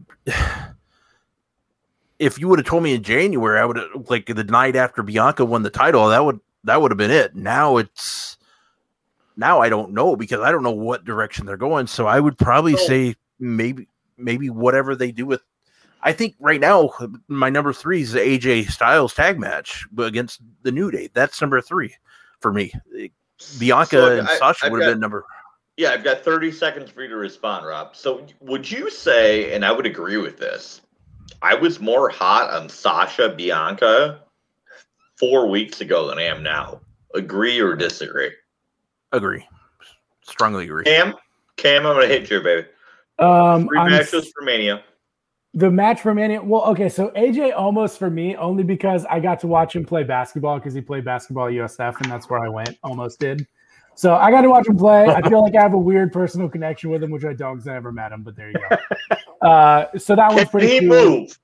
B: if you would have told me in January, I would have like the night after Bianca won the title, that would that would have been it. Now it's now I don't know because I don't know what direction they're going. So I would probably oh. say maybe maybe whatever they do with I think right now my number three is the AJ Styles tag match against the New Day. That's number three for me. Bianca so and I, Sasha I've would have been number.
A: Yeah, I've got 30 seconds for you to respond, Rob. So would you say, and I would agree with this, I was more hot on Sasha Bianca four weeks ago than I am now. Agree or disagree?
B: Agree. Strongly agree.
A: Cam, Cam, I'm gonna hit you, baby.
C: Um,
A: Three matches for Mania.
C: The match for Mania. Well, okay, so AJ almost for me only because I got to watch him play basketball because he played basketball at USF, and that's where I went. Almost did. So I got to watch him play. I feel like I have a weird personal connection with him, which I don't because I never met him. But there you go. Uh, so that was pretty.
A: Can he cool. move?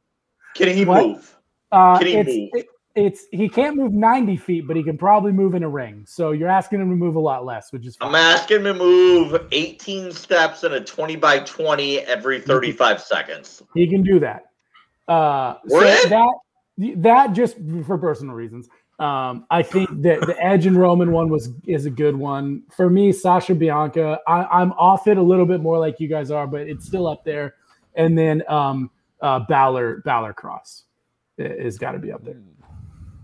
A: Can he what? move?
C: Uh, Can he it's, move? It, it's he can't move 90 feet, but he can probably move in a ring. So you're asking him to move a lot less, which is.
A: Fine. I'm asking him to move 18 steps in a 20 by 20 every 35 seconds.
C: He can do that. Uh, so that that just for personal reasons. Um, I think that the Edge and Roman one was is a good one for me. Sasha Bianca, I, am off it a little bit more like you guys are, but it's still up there. And then um, uh, Balor Balor Kross is got to be up there.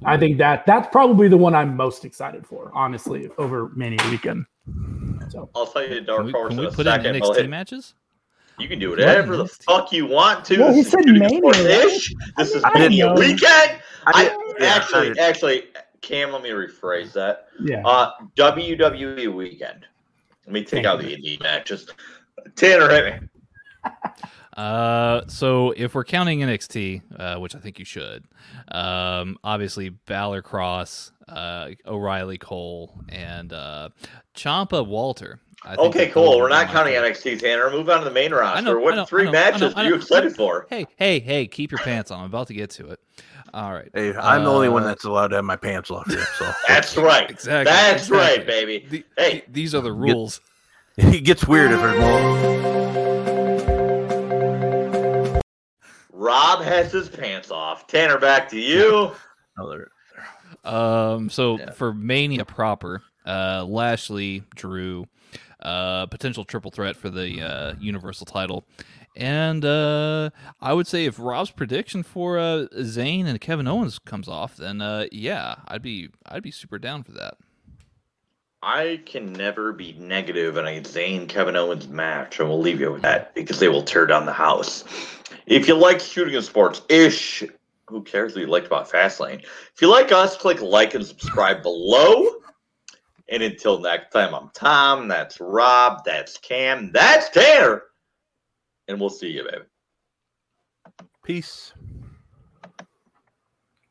C: I think that that's probably the one I'm most excited for, honestly, over Mania weekend.
A: So I'll tell you, Dark Horse.
D: Can we, can we put in NXT matches?
A: You can do whatever the fuck you want to.
C: Well, he said Mania. This
A: is Mania weekend. I, yeah, actually, actually, Cam, let me rephrase that.
C: Yeah.
A: Uh, WWE weekend. Let me take Thank out the indie matches. Tanner, hit me.
D: Uh, so if we're counting NXT, uh, which I think you should, um, obviously Balor Kross, uh, O'Reilly Cole, and uh, Ciampa Walter.
A: okay, cool. We're not counting NXT, Tanner. Move on to the main roster. Know, what know, three know, matches are you excited for?
D: Hey, hey, hey! Keep your pants on. I'm about to get to it. All right.
B: Hey, I'm uh, the only one uh, that's allowed to have my pants off here. So
A: that's right. Exactly. That's exactly. right, baby. The, hey,
D: these are the rules.
B: It gets weird if there's more.
A: Rob has his pants off. Tanner, back to you.
D: um. So yeah. for Mania proper, uh, Lashley, Drew, uh, potential triple threat for the uh, Universal title, and uh, I would say if Rob's prediction for uh, Zayn and Kevin Owens comes off, then uh, yeah, I'd be I'd be super down for that.
A: I can never be negative in a Zayn Kevin Owens match, and we'll leave you with that because they will tear down the house. If you like shooting in sports ish, who cares what you liked about Fastlane? If you like us, click like and subscribe below. And until next time, I'm Tom. That's Rob. That's Cam. That's Tanner. And we'll see you, baby.
B: Peace.